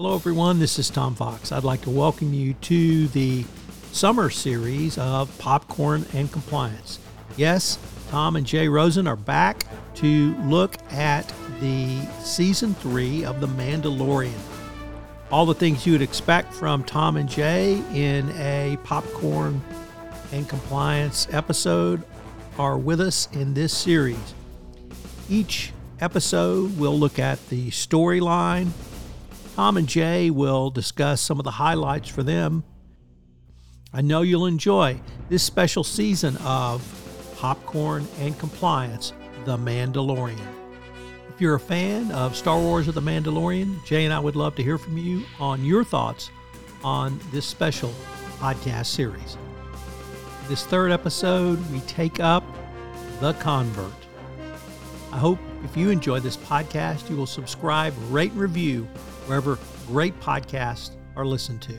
Hello, everyone. This is Tom Fox. I'd like to welcome you to the summer series of Popcorn and Compliance. Yes, Tom and Jay Rosen are back to look at the season three of The Mandalorian. All the things you would expect from Tom and Jay in a Popcorn and Compliance episode are with us in this series. Each episode we'll look at the storyline Tom and Jay will discuss some of the highlights for them. I know you'll enjoy this special season of Popcorn and Compliance The Mandalorian. If you're a fan of Star Wars or The Mandalorian, Jay and I would love to hear from you on your thoughts on this special podcast series. This third episode, we take up The Convert. I hope if you enjoy this podcast, you will subscribe, rate, and review wherever great podcasts are listened to.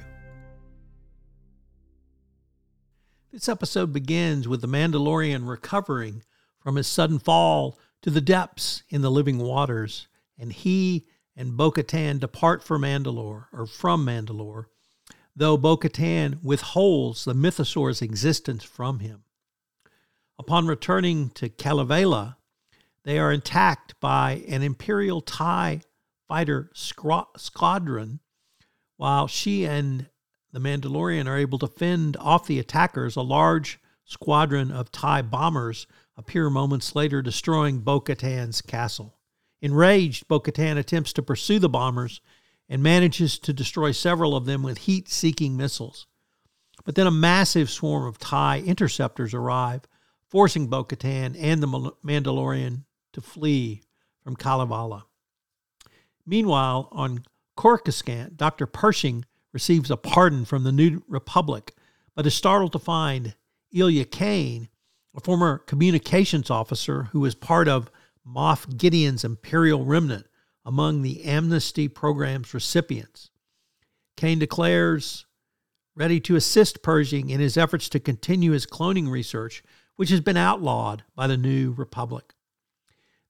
This episode begins with the Mandalorian recovering from his sudden fall to the depths in the living waters, and he and Bo Katan depart for Mandalore, or from Mandalore, though Bo Katan withholds the mythosaur's existence from him. Upon returning to Kalevala, they are attacked by an Imperial TIE fighter squadron, while she and the Mandalorian are able to fend off the attackers. A large squadron of TIE bombers appear moments later, destroying Bo Katan's castle. Enraged, Bo Katan attempts to pursue the bombers and manages to destroy several of them with heat seeking missiles. But then a massive swarm of TIE interceptors arrive, forcing Bo Katan and the Mandalorian to flee from Kalevala. Meanwhile, on Coruscant, Dr. Pershing receives a pardon from the New Republic, but is startled to find Elia Kane, a former communications officer who was part of Moff Gideon's Imperial Remnant, among the amnesty program's recipients. Kane declares ready to assist Pershing in his efforts to continue his cloning research, which has been outlawed by the New Republic.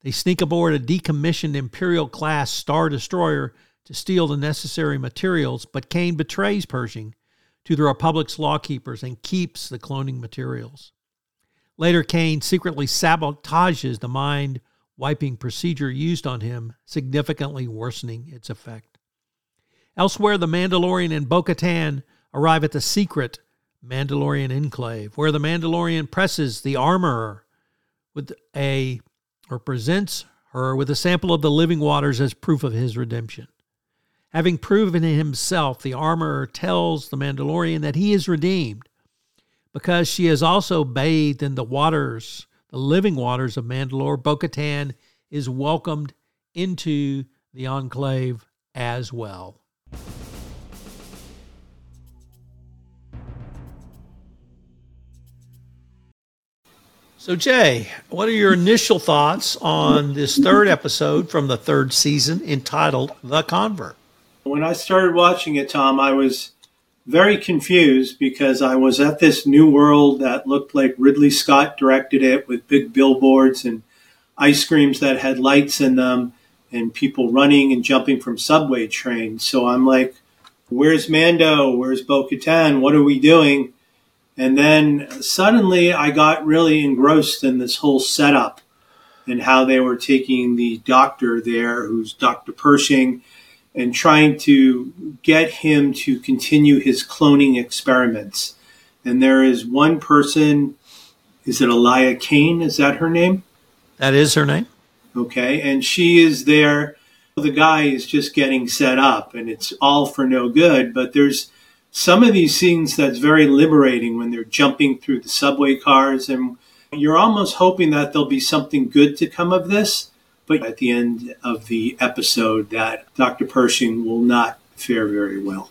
They sneak aboard a decommissioned Imperial class Star Destroyer to steal the necessary materials, but Kane betrays Pershing to the Republic's lawkeepers and keeps the cloning materials. Later, Kane secretly sabotages the mind wiping procedure used on him, significantly worsening its effect. Elsewhere, the Mandalorian and Bo Katan arrive at the secret Mandalorian enclave, where the Mandalorian presses the armorer with a or presents her with a sample of the living waters as proof of his redemption. Having proven himself, the armorer tells the Mandalorian that he is redeemed because she has also bathed in the waters, the living waters of Mandalore. Bo Katan is welcomed into the enclave as well. So, Jay, what are your initial thoughts on this third episode from the third season entitled The Convert? When I started watching it, Tom, I was very confused because I was at this new world that looked like Ridley Scott directed it with big billboards and ice creams that had lights in them and people running and jumping from subway trains. So I'm like, where's Mando? Where's Bo Katan? What are we doing? And then suddenly I got really engrossed in this whole setup and how they were taking the doctor there, who's Dr. Pershing, and trying to get him to continue his cloning experiments. And there is one person, is it Elia Kane? Is that her name? That is her name. Okay. And she is there. The guy is just getting set up and it's all for no good, but there's some of these scenes that's very liberating when they're jumping through the subway cars and you're almost hoping that there'll be something good to come of this but at the end of the episode that dr pershing will not fare very well.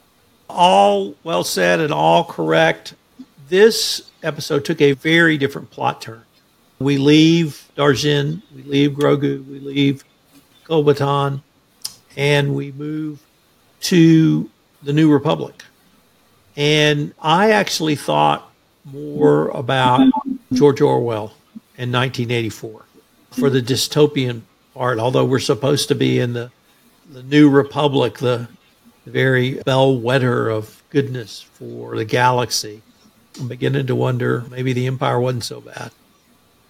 All well said and all correct. This episode took a very different plot turn. We leave Darjin, we leave Grogu, we leave Bo Katan, and we move to the New Republic. And I actually thought more about George Orwell in 1984 for the dystopian part, although we're supposed to be in the, the new republic, the, the very bellwether of goodness for the galaxy. I'm beginning to wonder maybe the Empire wasn't so bad.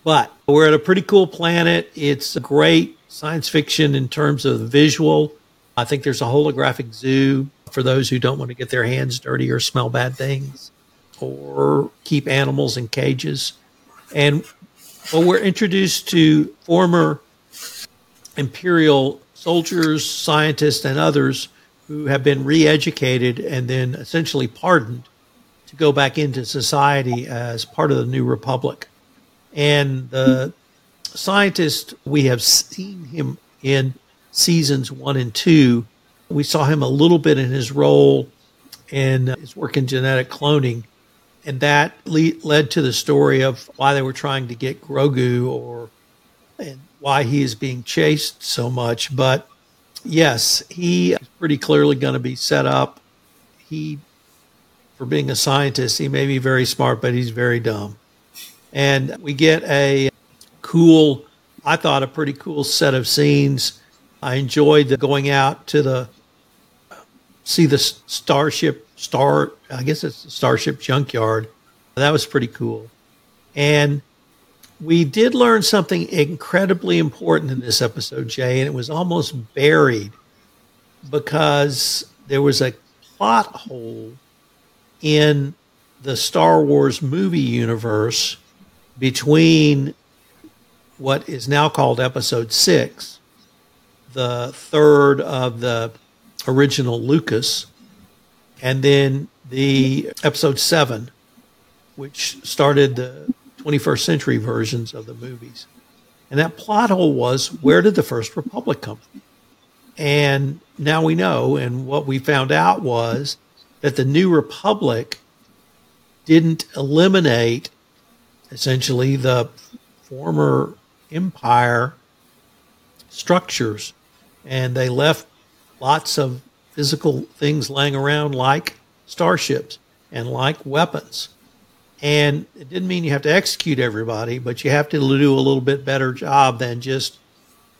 But we're at a pretty cool planet. It's great science fiction in terms of visual. I think there's a holographic zoo for those who don't want to get their hands dirty or smell bad things or keep animals in cages. And well, we're introduced to former imperial soldiers, scientists, and others who have been re educated and then essentially pardoned to go back into society as part of the new republic. And the scientist, we have seen him in seasons one and two. We saw him a little bit in his role in uh, his work in genetic cloning. And that le- led to the story of why they were trying to get Grogu or and why he is being chased so much. But yes, he is pretty clearly going to be set up. He, for being a scientist, he may be very smart, but he's very dumb. And we get a cool, I thought, a pretty cool set of scenes. I enjoyed the going out to the see the starship star. I guess it's the starship junkyard. That was pretty cool. And we did learn something incredibly important in this episode, Jay, and it was almost buried because there was a plot hole in the Star Wars movie universe between what is now called Episode 6, the third of the original Lucas, and then the Episode 7, which started the 21st century versions of the movies. And that plot hole was where did the First Republic come from? And now we know, and what we found out was that the New Republic didn't eliminate essentially the former empire structures and they left lots of physical things laying around like starships and like weapons and it didn't mean you have to execute everybody, but you have to do a little bit better job than just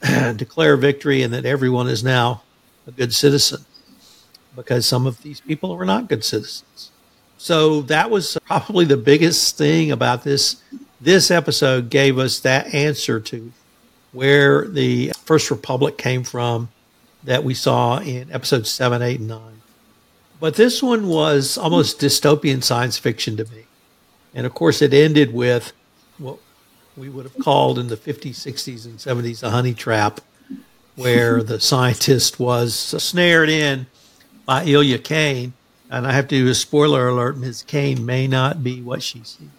declare victory and that everyone is now a good citizen because some of these people were not good citizens. So that was probably the biggest thing about this. This episode gave us that answer to where the First Republic came from that we saw in episodes seven, eight, and nine. But this one was almost dystopian science fiction to me. And of course, it ended with what we would have called in the 50s, 60s, and 70s a honey trap, where the scientist was snared in by Elia Kane. And I have to do a spoiler alert Ms. Kane may not be what she sees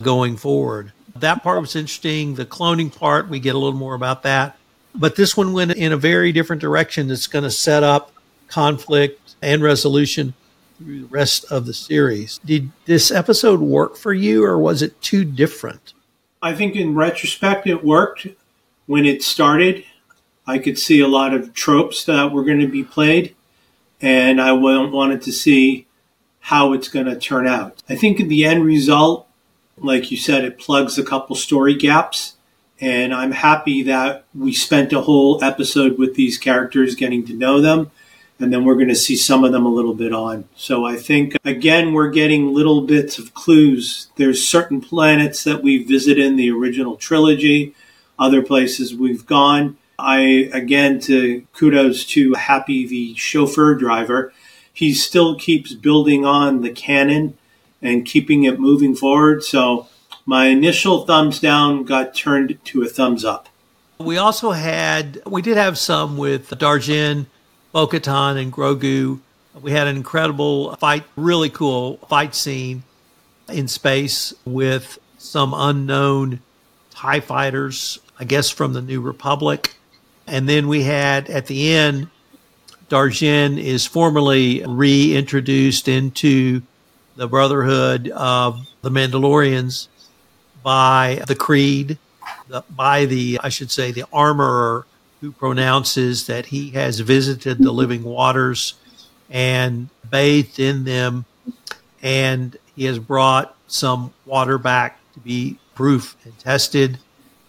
going forward. That part was interesting. The cloning part, we get a little more about that. But this one went in a very different direction that's going to set up conflict and resolution through the rest of the series. Did this episode work for you, or was it too different? I think in retrospect, it worked. When it started, I could see a lot of tropes that were going to be played, and I wanted to see how it's going to turn out. I think in the end result, like you said, it plugs a couple story gaps. And I'm happy that we spent a whole episode with these characters getting to know them and then we're going to see some of them a little bit on. So I think again we're getting little bits of clues. There's certain planets that we visit in the original trilogy, other places we've gone. I again to kudos to Happy the chauffeur driver. He still keeps building on the canon and keeping it moving forward. So my initial thumbs down got turned to a thumbs up. We also had we did have some with Darjin Bo Katan, and Grogu. We had an incredible fight, really cool fight scene in space with some unknown TIE fighters, I guess from the New Republic. And then we had at the end, Darjin is formally reintroduced into the Brotherhood of the Mandalorians by the Creed, the, by the, I should say, the armorer who pronounces that he has visited the living waters and bathed in them, and he has brought some water back to be proof and tested.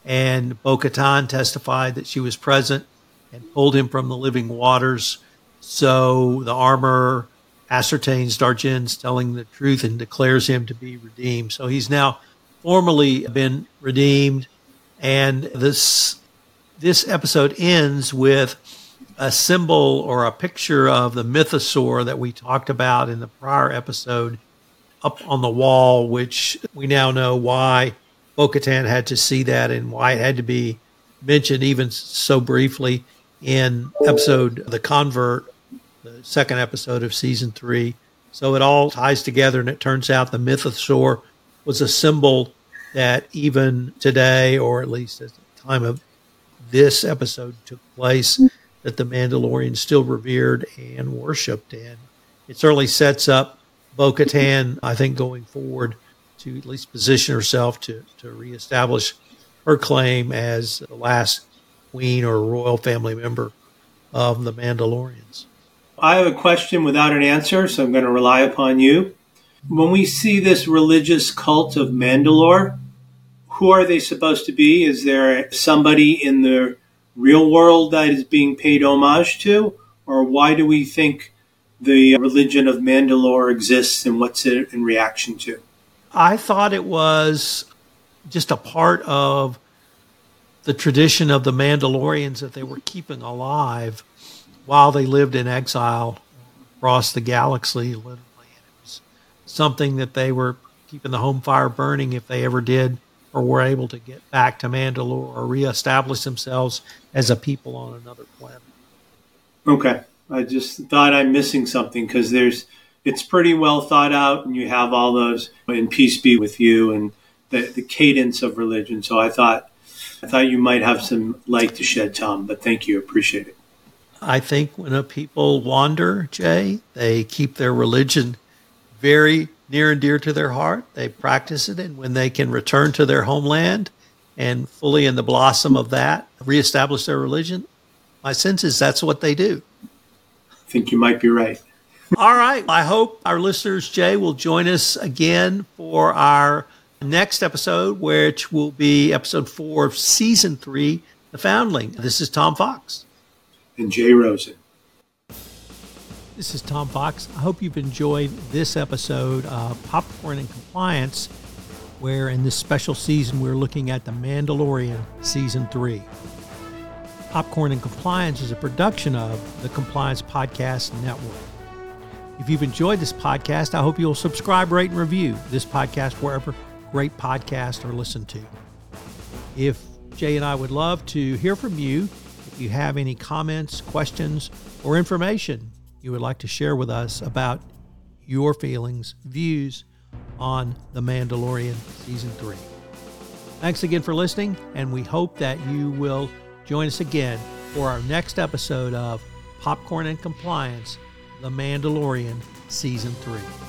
And Bo testified that she was present and pulled him from the living waters. so the armor ascertains Dargen's telling the truth and declares him to be redeemed. So he's now formally been redeemed, and this this episode ends with a symbol or a picture of the mythosaur that we talked about in the prior episode up on the wall, which we now know why Bo had to see that and why it had to be mentioned even so briefly in episode The Convert, the second episode of season three. So it all ties together, and it turns out the mythosaur was a symbol that even today, or at least at the time of this episode took place, that the Mandalorian still revered and worshipped. And it certainly sets up Bo Katan, I think, going forward to at least position herself to, to reestablish her claim as the last queen or royal family member of the Mandalorians. I have a question without an answer, so I'm going to rely upon you. When we see this religious cult of Mandalore, who are they supposed to be? Is there somebody in the real world that is being paid homage to? Or why do we think the religion of Mandalore exists and what's it in reaction to? I thought it was just a part of the tradition of the Mandalorians that they were keeping alive while they lived in exile across the galaxy, literally. Something that they were keeping the home fire burning if they ever did or were able to get back to Mandalore or reestablish themselves as a people on another planet. Okay. I just thought I'm missing something because there's it's pretty well thought out and you have all those and peace be with you and the, the cadence of religion. So I thought I thought you might have some light to shed, Tom, but thank you. Appreciate it. I think when a people wander, Jay, they keep their religion very near and dear to their heart. They practice it, and when they can return to their homeland and fully in the blossom of that, reestablish their religion, my sense is that's what they do. I think you might be right. All right. I hope our listeners, Jay, will join us again for our next episode, which will be episode four of season three, The Foundling. This is Tom Fox. And Jay Rosen. This is Tom Fox. I hope you've enjoyed this episode of Popcorn and Compliance, where in this special season we're looking at The Mandalorian Season 3. Popcorn and Compliance is a production of the Compliance Podcast Network. If you've enjoyed this podcast, I hope you'll subscribe, rate, and review this podcast wherever great podcasts are listened to. If Jay and I would love to hear from you, if you have any comments, questions, or information you would like to share with us about your feelings, views on The Mandalorian Season 3. Thanks again for listening, and we hope that you will join us again for our next episode of Popcorn and Compliance The Mandalorian Season 3.